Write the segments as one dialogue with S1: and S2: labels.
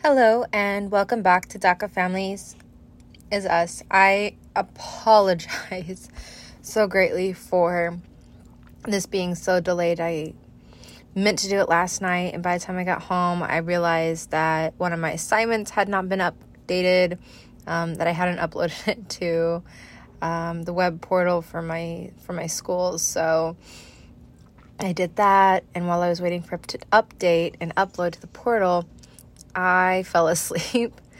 S1: Hello, and welcome back to DACA Families is Us. I apologize so greatly for this being so delayed. I meant to do it last night, and by the time I got home, I realized that one of my assignments had not been updated, um, that I hadn't uploaded it to um, the web portal for my for my schools. So I did that, and while I was waiting for it to update and upload to the portal, I fell asleep.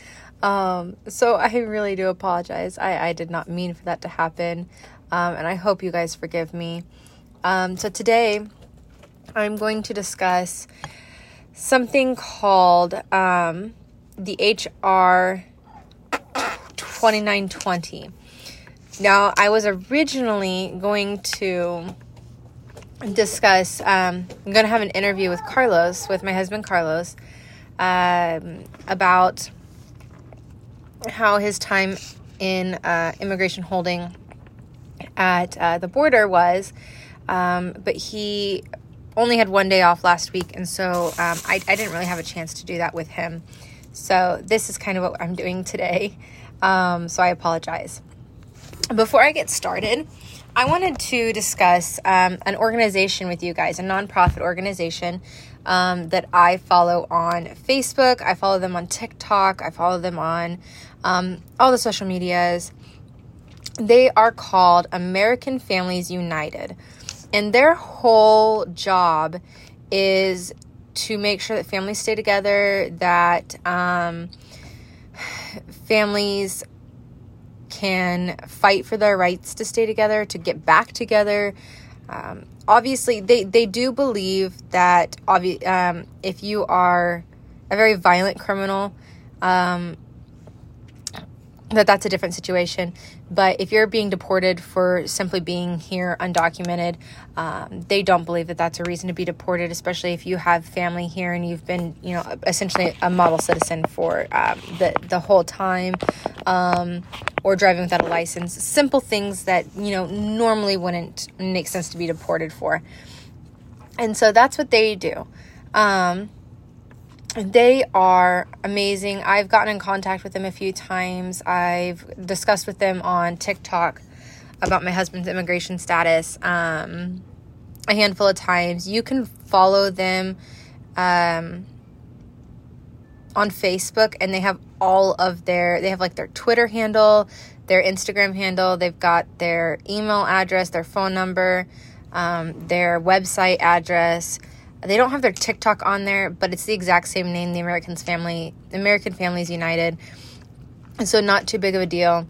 S1: Um, so I really do apologize. I, I did not mean for that to happen. Um, and I hope you guys forgive me. Um, so today I'm going to discuss something called um, the HR 2920. Now, I was originally going to discuss, um, I'm going to have an interview with Carlos, with my husband Carlos um, about how his time in uh, immigration holding at uh, the border was. Um, but he only had one day off last week, and so um, I, I, didn't really have a chance to do that with him. So this is kind of what I'm doing today. Um, so I apologize. Before I get started, I wanted to discuss um, an organization with you guys, a nonprofit organization um, that I follow on Facebook. I follow them on TikTok. I follow them on um, all the social medias. They are called American Families United. And their whole job is to make sure that families stay together, that um, families can fight for their rights to stay together, to get back together, um, obviously, they, they do believe that obvi- um, if you are a very violent criminal, um, that that's a different situation. But if you're being deported for simply being here undocumented, um, they don't believe that that's a reason to be deported, especially if you have family here and you've been, you know, essentially a model citizen for um, the the whole time, um, or driving without a license. Simple things that you know normally wouldn't make sense to be deported for. And so that's what they do. Um, they are amazing. I've gotten in contact with them a few times. I've discussed with them on TikTok about my husband's immigration status um, a handful of times. You can follow them um, on Facebook, and they have all of their, they have like their Twitter handle, their Instagram handle, they've got their email address, their phone number, um, their website address they don't have their TikTok on there, but it's the exact same name, the Americans Family, American Families United. So not too big of a deal.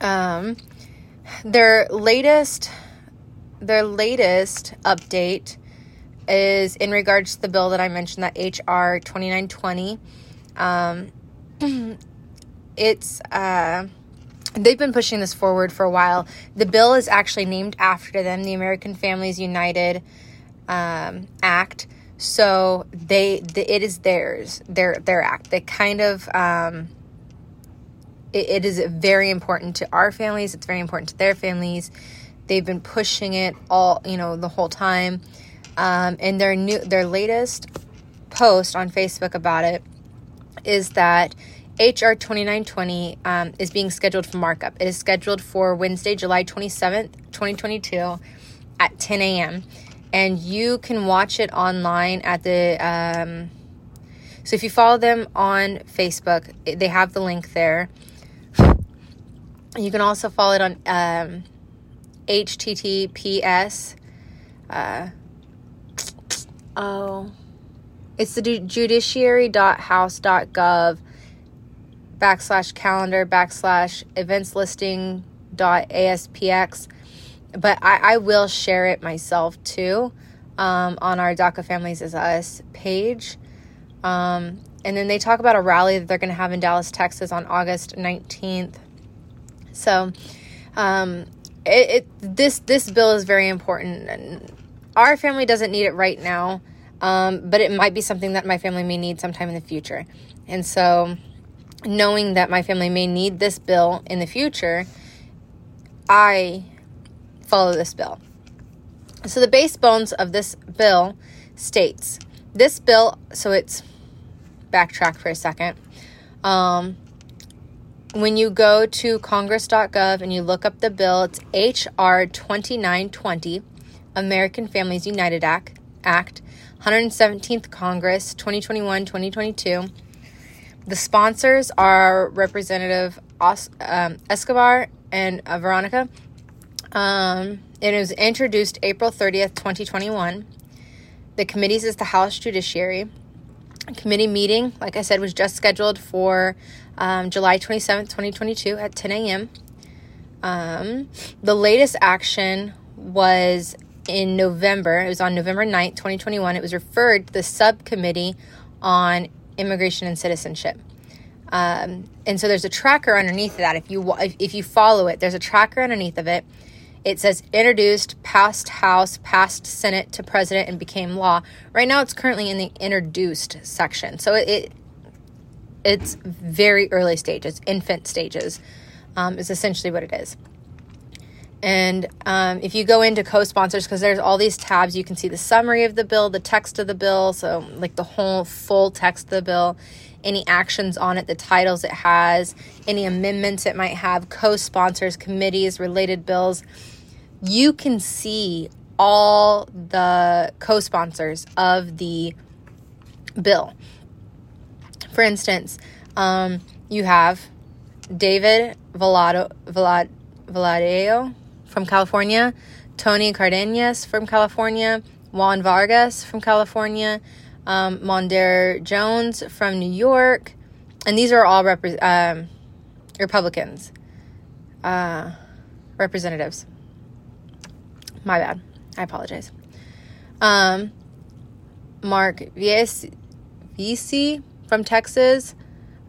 S1: Um, their latest, their latest update is in regards to the bill that I mentioned, that HR twenty nine twenty. Um, it's uh, they've been pushing this forward for a while. The bill is actually named after them, the American Families United um, act. So they, the, it is theirs, their their act. They kind of um, it, it is very important to our families. It's very important to their families. They've been pushing it all, you know, the whole time. Um, and their new, their latest post on Facebook about it is that HR 2920 um, is being scheduled for markup. It is scheduled for Wednesday, July 27th, 2022 at 10 a.m and you can watch it online at the um, so if you follow them on facebook they have the link there. You can also follow it on um, https uh, oh. it's the judiciary.house.gov backslash calendar backslash events listing dot aspx but I, I will share it myself too um, on our DACA Families is Us page. Um, and then they talk about a rally that they're going to have in Dallas, Texas on August 19th. So, um, it, it, this this bill is very important. And our family doesn't need it right now, um, but it might be something that my family may need sometime in the future. And so, knowing that my family may need this bill in the future, I follow this bill. So the base bones of this bill states this bill, so it's backtrack for a second. Um, when you go to congress.gov and you look up the bill, it's H.R. 2920, American Families United Act, Act 117th Congress, 2021 2022. The sponsors are Representative Os- um, Escobar and uh, Veronica. Um, it was introduced April 30th, 2021. The committees is the House Judiciary. Committee meeting, like I said, was just scheduled for um, July 27th, 2022 at 10 a.m. Um, the latest action was in November. It was on November 9th, 2021. It was referred to the subcommittee on immigration and citizenship. Um, and so there's a tracker underneath that. If you if you follow it, there's a tracker underneath of it it says introduced, passed House, passed Senate to President, and became law. Right now, it's currently in the introduced section, so it, it it's very early stages, infant stages, um, is essentially what it is. And um, if you go into co sponsors, because there's all these tabs, you can see the summary of the bill, the text of the bill, so like the whole full text of the bill, any actions on it, the titles it has, any amendments it might have, co sponsors, committees, related bills. You can see all the co sponsors of the bill. For instance, um, you have David Velado, Velad, from California, Tony Cardenas from California, Juan Vargas from California, um, Mondaire Jones from New York, and these are all repre- um, Republicans, uh, representatives. My bad. I apologize. Um, Marc Veasey from Texas,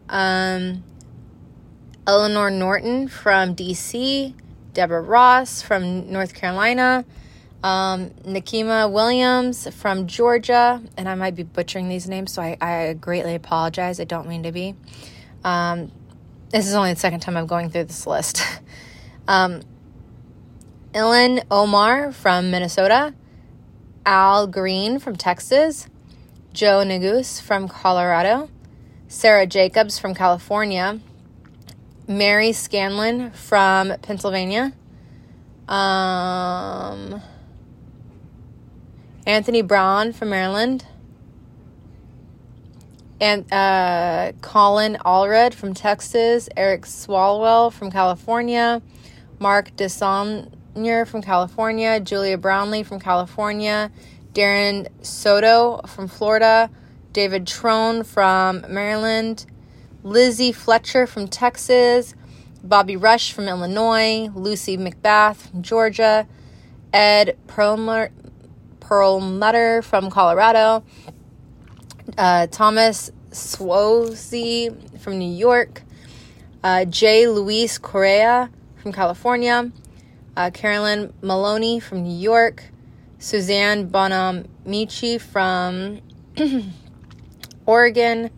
S1: um, Eleanor Norton from DC, Deborah Ross from North Carolina, um, Williams from Georgia, and I might be butchering these names, so I, I greatly apologize. I don't mean to be. Um, this is only the second time I'm going through this list. um, Ilhan Omar from Minnesota, Al Green from Texas, Joe Neguse from Colorado, Sarah Jacobs from California, Mary Scanlon from Pennsylvania, um, Anthony Brown from Maryland, and uh, Colin Allred from Texas, Eric Swalwell from California, Mark DeSaulnier from California, Julia Brownley from California, Darren Soto from Florida, David Trone from Maryland, Lizzie Fletcher from Texas, Bobby Rush from Illinois, Lucy McBath from Georgia, Ed Perlmutter, Perlmutter from Colorado, uh, Thomas Suozzi from New York, uh, J. Luis Correa from California, uh, Carolyn Maloney from New York, Suzanne Bonamici from Oregon,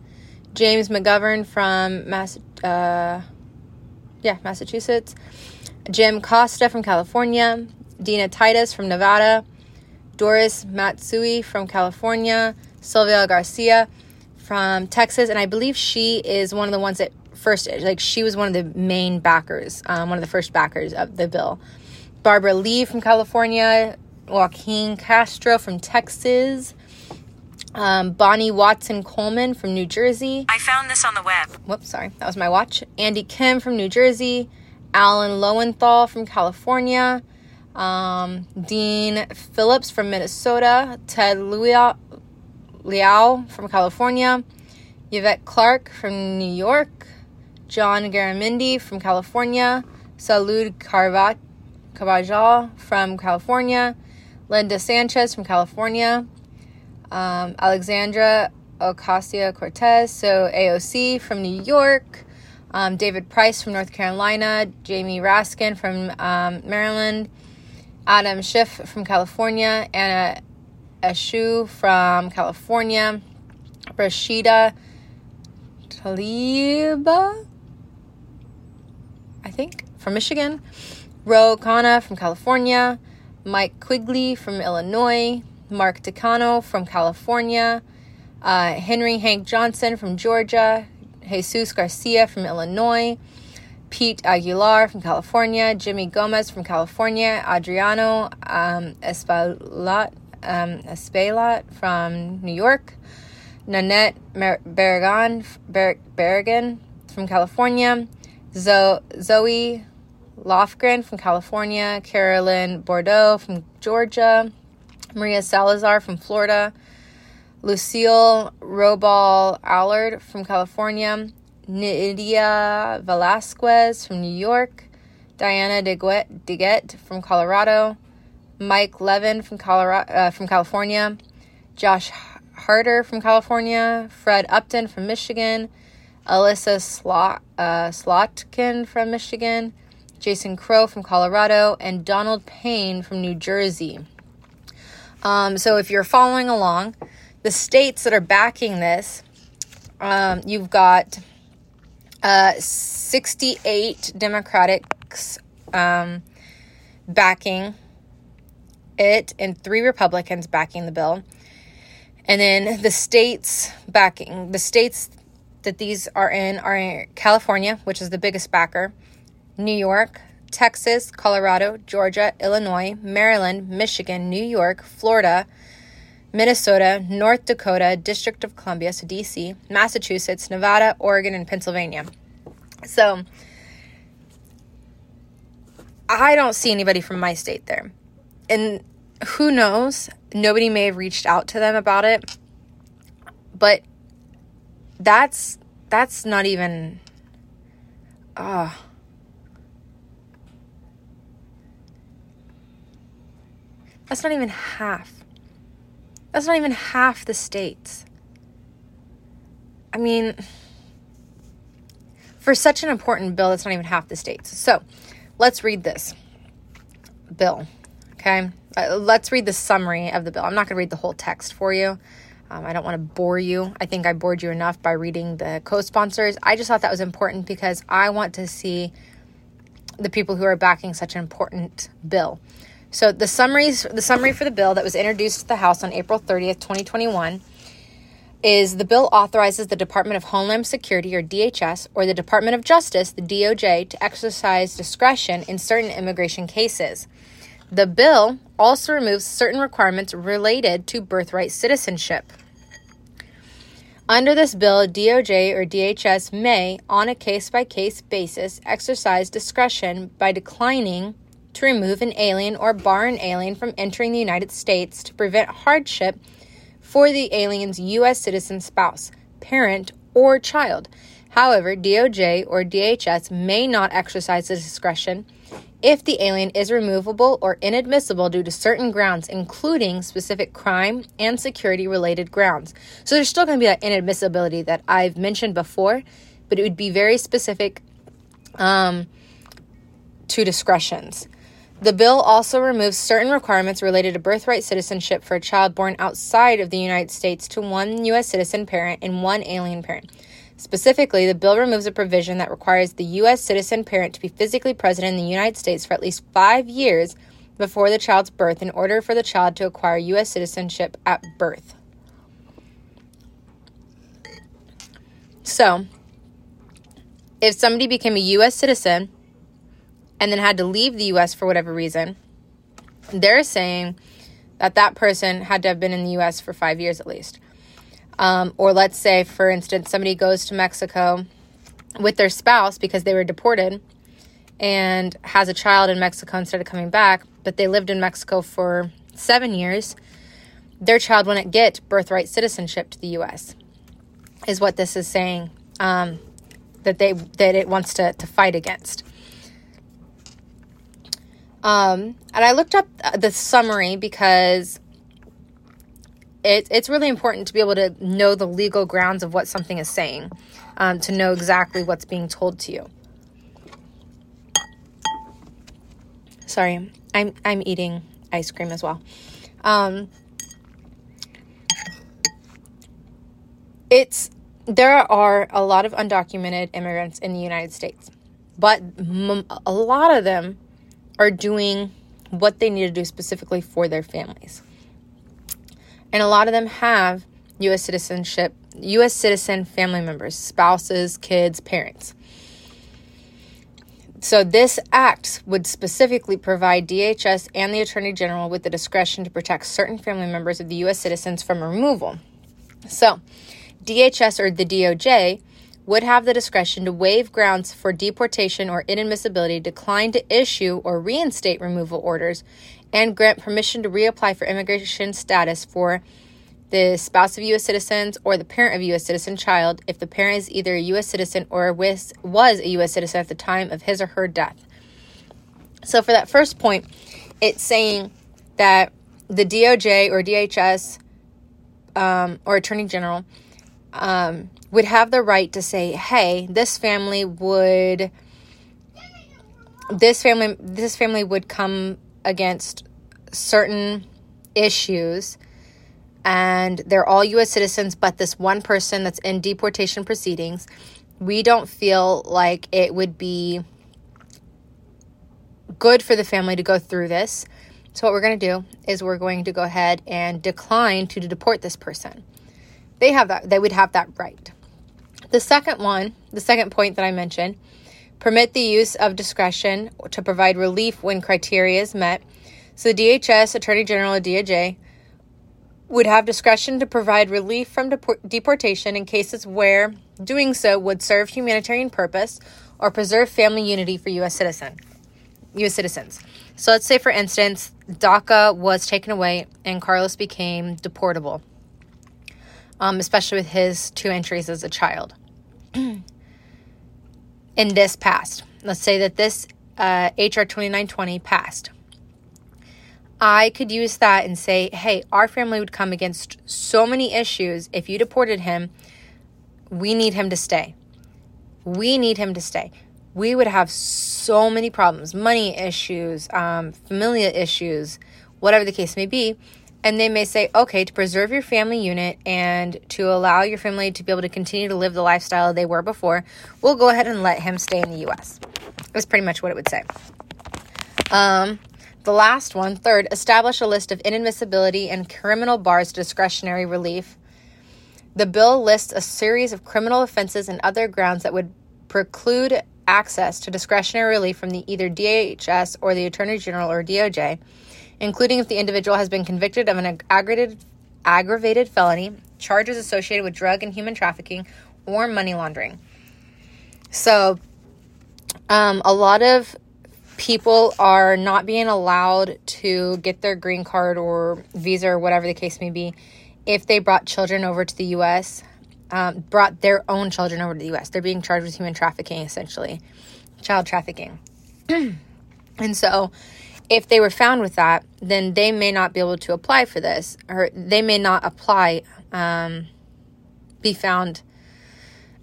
S1: James McGovern from Mass, uh, yeah, Massachusetts, Jim Costa from California, Dina Titus from Nevada, Doris Matsui from California, Sylvia Garcia from Texas, and I believe she is one of the ones that first, like, she was one of the main backers, um, one of the first backers of the bill. Barbara Lee from California, Joaquin Castro from Texas, um, Bonnie Watson Coleman from New Jersey.
S2: I found this on the web.
S1: Whoops, sorry, that was my watch. Andy Kim from New Jersey, Alan Lowenthal from California, um, Dean Phillips from Minnesota, Ted Liao, from California, Yvette Clarke from New York, John Garamendi from California, Salud Carbajal from California, Linda Sanchez from California, um, Alexandra Ocasio Cortez, so AOC from New York, um, David Price from North Carolina, Jamie Raskin from um, Maryland, Adam Schiff from California, Anna Eshoo from California, Rashida Taliba, I think, from Michigan, Ro Khanna from California, Mike Quigley from Illinois, Mark Takano from California, uh, Henry Hank Johnson from Georgia, Jesus Garcia from Illinois, Pete Aguilar from California, Jimmy Gomez from California, Adriano um, Espaillat, um, Espaillat from New York, Nanette Barragan, Barragan from California, Zo- Zoe Lofgren from California, Carolyn Bourdeaux from Georgia, Maria Salazar from Florida, Lucille Robal Allard from California, Nydia Velázquez from New York, Diana DeGette from Colorado, Mike Levin from Colorado uh, from California, Josh Harder from California, Fred Upton from Michigan, Alyssa uh, Slotkin from Michigan, Jason Crow from Colorado, and Donald Payne from New Jersey. Um, so if you're following along, the states that are backing this, um, you've got uh, 68 Democrats um, backing it and three Republicans backing the bill. And then the states backing, the states that these are in are California, which is the biggest backer, New York, Texas, Colorado, Georgia, Illinois, Maryland, Michigan, New York, Florida, Minnesota, North Dakota, District of Columbia, so DC, Massachusetts, Nevada, Oregon, and Pennsylvania. So I don't see anybody from my state there. And who knows? Nobody may have reached out to them about it. But that's that's not even uh that's not even half that's not even half the states. I mean, for such an important bill, that's not even half the states. So let's read this bill. Okay. Uh, let's read the summary of the bill. I'm not going to read the whole text for you. Um, I don't want to bore you. I think I bored you enough by reading the co sponsors. I just thought that was important because I want to see the people who are backing such an important bill. So the summaries, the summary for the bill that was introduced to the House on April 30th, 2021 is the bill authorizes the Department of Homeland Security or DHS or the Department of Justice, the DOJ, to exercise discretion in certain immigration cases. The bill also removes certain requirements related to birthright citizenship. Under this bill, DOJ or DHS may, on a case by case basis, exercise discretion by declining to remove an alien or bar an alien from entering the United States to prevent hardship for the alien's U.S. citizen spouse, parent, or child. However, DOJ or DHS may not exercise the discretion if the alien is removable or inadmissible due to certain grounds, including specific crime and security related grounds. So there's still going to be that inadmissibility that I've mentioned before, but it would be very specific um, to discretions. The bill also removes certain requirements related to birthright citizenship for a child born outside of the United States to one U.S. citizen parent and one alien parent. Specifically, the bill removes a provision that requires the U.S. citizen parent to be physically present in the United States for at least five years before the child's birth in order for the child to acquire U.S. citizenship at birth. So, if somebody became a U.S. citizen and then had to leave the US for whatever reason, they're saying that that person had to have been in the US for five years at least. Um, or let's say, for instance, somebody goes to Mexico with their spouse because they were deported and has a child in Mexico instead of coming back, but they lived in Mexico for seven years, their child wouldn't get birthright citizenship to the U.S. Is what this is saying um, that they that it wants to to fight against. Um, and I looked up the summary because it, it's really important to be able to know the legal grounds of what something is saying, um, to know exactly what's being told to you. Sorry, I'm I'm eating ice cream as well. Um, it's there are a lot of undocumented immigrants in the United States, but m- a lot of them are doing what they need to do specifically for their families. And a lot of them have U.S. citizenship, U.S. citizen family members, spouses, kids, parents. So, this act would specifically provide DHS and the Attorney General with the discretion to protect certain family members of the U.S. citizens from removal. So, DHS or the DOJ would have the discretion to waive grounds for deportation or inadmissibility, decline to issue or reinstate removal orders, and grant permission to reapply for immigration status for the spouse of U.S. citizens or the parent of U.S. citizen child if the parent is either a U.S. citizen or was a U.S. citizen at the time of his or her death. So, for that first point, it's saying that the DOJ or DHS um, or Attorney General um, would have the right to say, "Hey, this family would." This family, this family would come against certain issues and they're all US citizens, but this one person that's in deportation proceedings, we don't feel like it would be good for the family to go through this. So, what we're going to do is we're going to go ahead and decline to deport this person. They have that, they would have that right. The second one, the second point that I mentioned, permit the use of discretion to provide relief when criteria is met. So, the DHS, Attorney General, DOJ would have discretion to provide relief from deport- deportation in cases where doing so would serve humanitarian purpose or preserve family unity for U.S. citizen, U.S. citizens. So let's say, for instance, DACA was taken away and Carlos became deportable, um, especially with his two entries as a child. in this passed, let's say that this uh, HR 2920 passed. I could use that and say, hey, our family would come against so many issues. If you deported him, we need him to stay. We need him to stay. We would have so many problems money issues, um, familial issues, whatever the case may be. And they may say, okay, to preserve your family unit and to allow your family to be able to continue to live the lifestyle they were before, we'll go ahead and let him stay in the US. That's pretty much what it would say. Um, the last one, third, establish a list of inadmissibility and criminal bars to discretionary relief. The bill lists a series of criminal offenses and other grounds that would preclude access to discretionary relief from the either DHS or the Attorney General or DOJ, including if the individual has been convicted of an aggravated aggravated felony, charges associated with drug and human trafficking, or money laundering. So, um, a lot of people are not being allowed to get their green card or visa or whatever the case may be if they brought children over to the US, um, brought their own children over to the US. They're being charged with human trafficking, essentially, child trafficking. and so, if they were found with that, then they may not be able to apply for this, or they may not apply, um, be found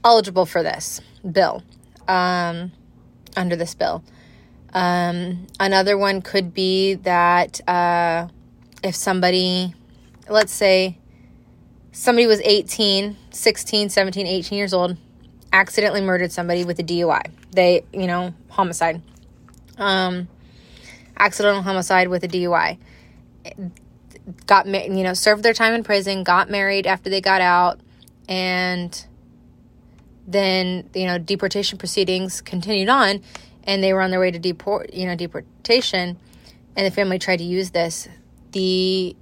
S1: eligible for this bill, um, under this bill. Um, another one could be that uh, if somebody, let's say, somebody was 18, 16, 17, 18 years old, accidentally murdered somebody with a DUI. They, you know, homicide. Um, accidental homicide with a DUI. Got, you know, served their time in prison, got married after they got out, and then, you know, deportation proceedings continued on and they were on their way to deport, you know, deportation, and the family tried to use this, the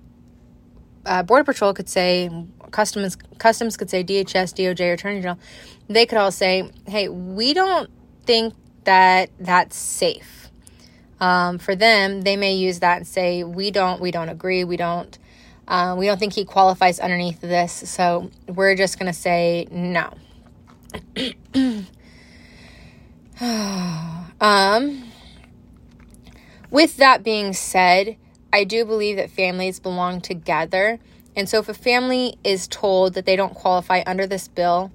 S1: uh, border patrol could say, customs customs could say, DHS, DOJ, Attorney General, they could all say, hey, we don't think that that's safe. Um, for them, they may use that and say, we don't, we don't agree, we don't. Uh, we don't think he qualifies underneath this, so we're just going to say no. Um, with that being said, I do believe that families belong together. And so if a family is told that they don't qualify under this bill,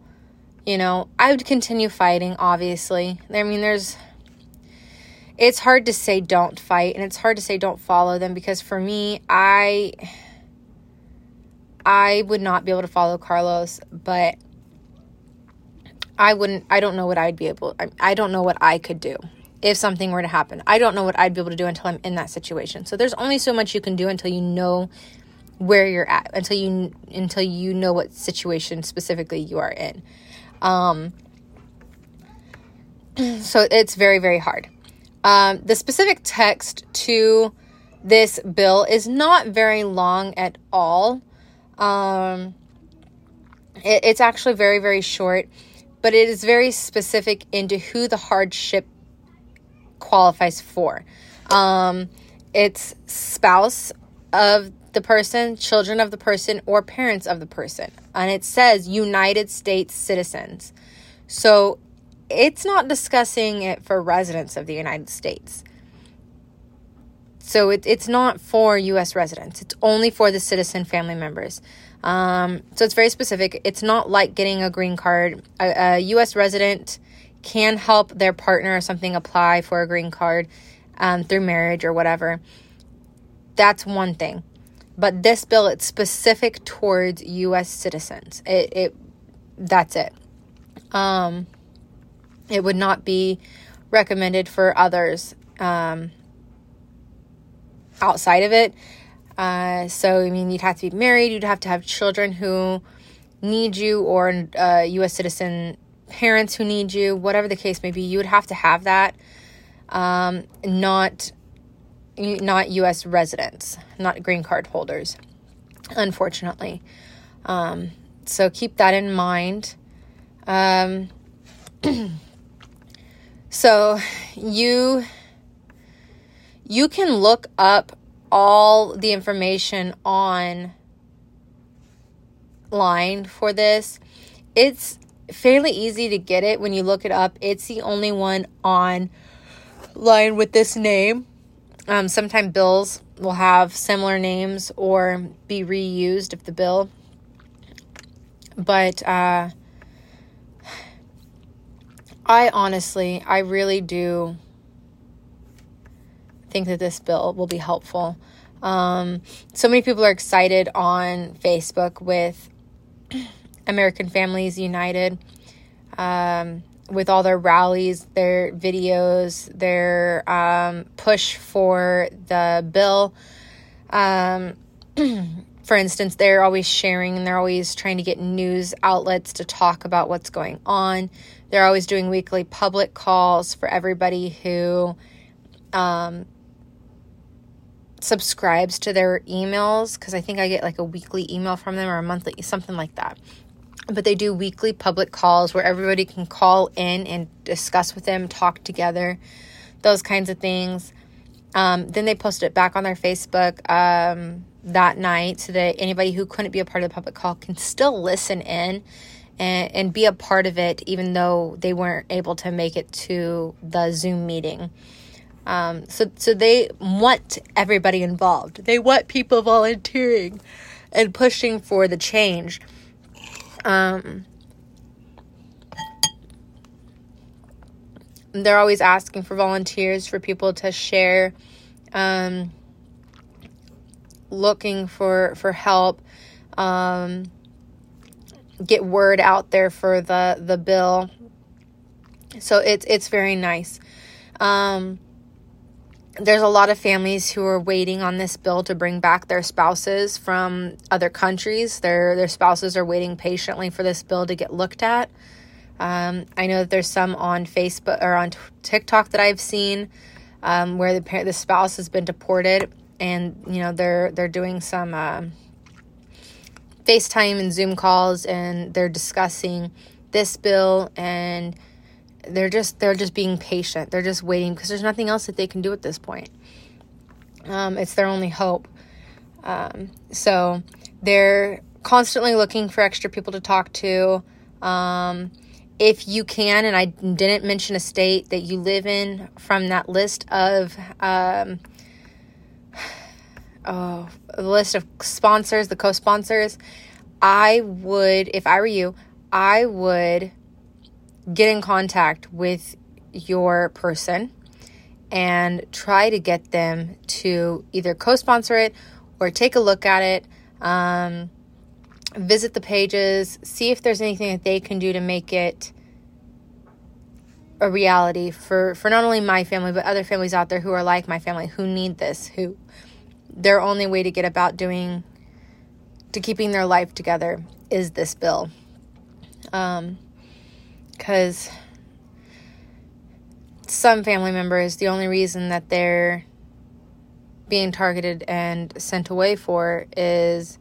S1: you know, I would continue fighting, obviously. I mean, there's. It's hard to say don't fight, and it's hard to say don't follow them because for me, I. I would not be able to follow Carlos, but I wouldn't, I don't know what I'd be able, I, I don't know what I could do if something were to happen. I don't know what I'd be able to do until I'm in that situation. So there's only so much you can do until you know where you're at until you until you know what situation specifically you are in. Um, so it's very very hard. Um, the specific text to this bill is not very long at all. Um, it, it's actually very very short, but it is very specific into who the hardship qualifies for. Um, it's spouse of the person, children of the person, or parents of the person. And it says United States citizens. So it's not discussing it for residents of the United States. So it, it's not for U.S. residents, it's only for the citizen family members. Um, so it's very specific. It's not like getting a green card. A, a U.S. resident can help their partner or something apply for a green card um, through marriage or whatever. That's one thing. But this bill, it's specific towards U.S. citizens. It, it that's it. Um, it would not be recommended for others um, outside of it. Uh, so, I mean, you'd have to be married, you'd have to have children who need you, or uh, U.S. citizen parents who need you, whatever the case may be, you would have to have that. Um, not not U.S. residents, not green card holders, unfortunately. Um, so keep that in mind. Um, so you you can look up all the information on line for this. It's fairly easy to get it when you look it up. It's the only one on line with this name. Um, sometimes bills will have similar names or be reused if the bill. But uh, I honestly, I really do think that this bill will be helpful. Um, so many people are excited on Facebook with American Families United. Um, with all their rallies, their videos, their um, push for the bill. Um, for instance, they're always sharing and they're always trying to get news outlets to talk about what's going on. They're always doing weekly public calls for everybody who um, subscribes to their emails because I think I get like a weekly email from them or a monthly, something like that but they do weekly public calls where everybody can call in and discuss with them, talk together, those kinds of things. Um, then they post it back on their Facebook um, that night so that anybody who couldn't be a part of the public call can still listen in and, and be a part of it, even though they weren't able to make it to the Zoom meeting. Um, so, so they want everybody involved. They want people volunteering and pushing for the change. Um, they're always asking for volunteers for people to share um, looking for for help um, get word out there for the the bill so it's it's very nice um, there's a lot of families who are waiting on this bill to bring back their spouses from other countries. Their their spouses are waiting patiently for this bill to get looked at. Um, I know that there's some on Facebook or on TikTok that I've seen um, where the the spouse has been deported, and you know they're they're doing some uh, FaceTime and Zoom calls, and they're discussing this bill and they're just they're just being patient. They're just waiting because there's nothing else that they can do at this point. Um, it's their only hope. Um, so they're constantly looking for extra people to talk to. Um, if you can, and I didn't mention a state that you live in from that list of um, oh, the list of sponsors, the co-sponsors, I would, if I were you, I would get in contact with your person and try to get them to either co sponsor it or take a look at it. Um, visit the pages, see if there's anything that they can do to make it a reality for, for not only my family, but other families out there who are like my family, who need this, who their only way to get about doing to keeping their life together is this bill. Um, because some family members, the only reason that they're being targeted and sent away for is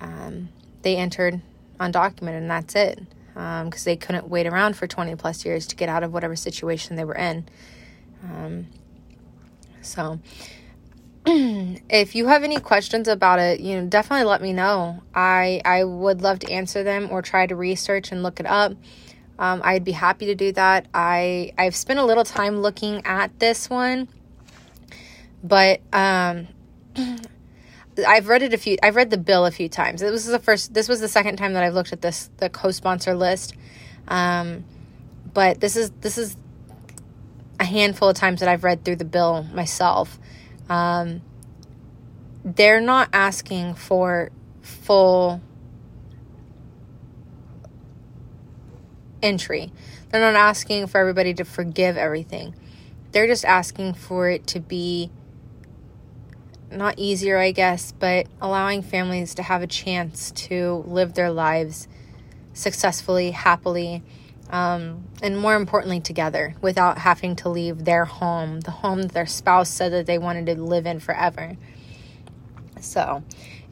S1: um, they entered undocumented and that's it because um, they couldn't wait around for 20 plus years to get out of whatever situation they were in. Um, so, if you have any questions about it, you know, definitely let me know. I I would love to answer them or try to research and look it up. Um, I'd be happy to do that. I I've spent a little time looking at this one, but um, I've read it a few. I've read the bill a few times. This was the first. This was the second time that I've looked at this the co-sponsor list. Um, but this is this is a handful of times that I've read through the bill myself. Um, they're not asking for full entry. They're not asking for everybody to forgive everything. They're just asking for it to be not easier, I guess, but allowing families to have a chance to live their lives successfully, happily, um, and more importantly, together without having to leave their home, the home that their spouse said that they wanted to live in forever. So,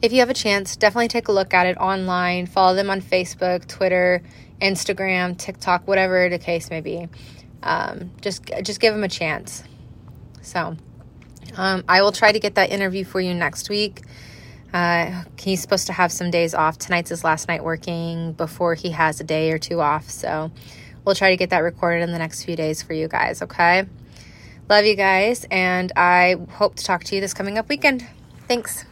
S1: if you have a chance, definitely take a look at it online. Follow them on Facebook, Twitter, Instagram, TikTok, whatever the case may be. Um, just just give them a chance. So, um, I will try to get that interview for you next week. Uh, he's supposed to have some days off. Tonight's his last night working before he has a day or two off. So we'll try to get that recorded in the next few days for you guys, okay? Love you guys, and I hope to talk to you this coming up weekend. Thanks.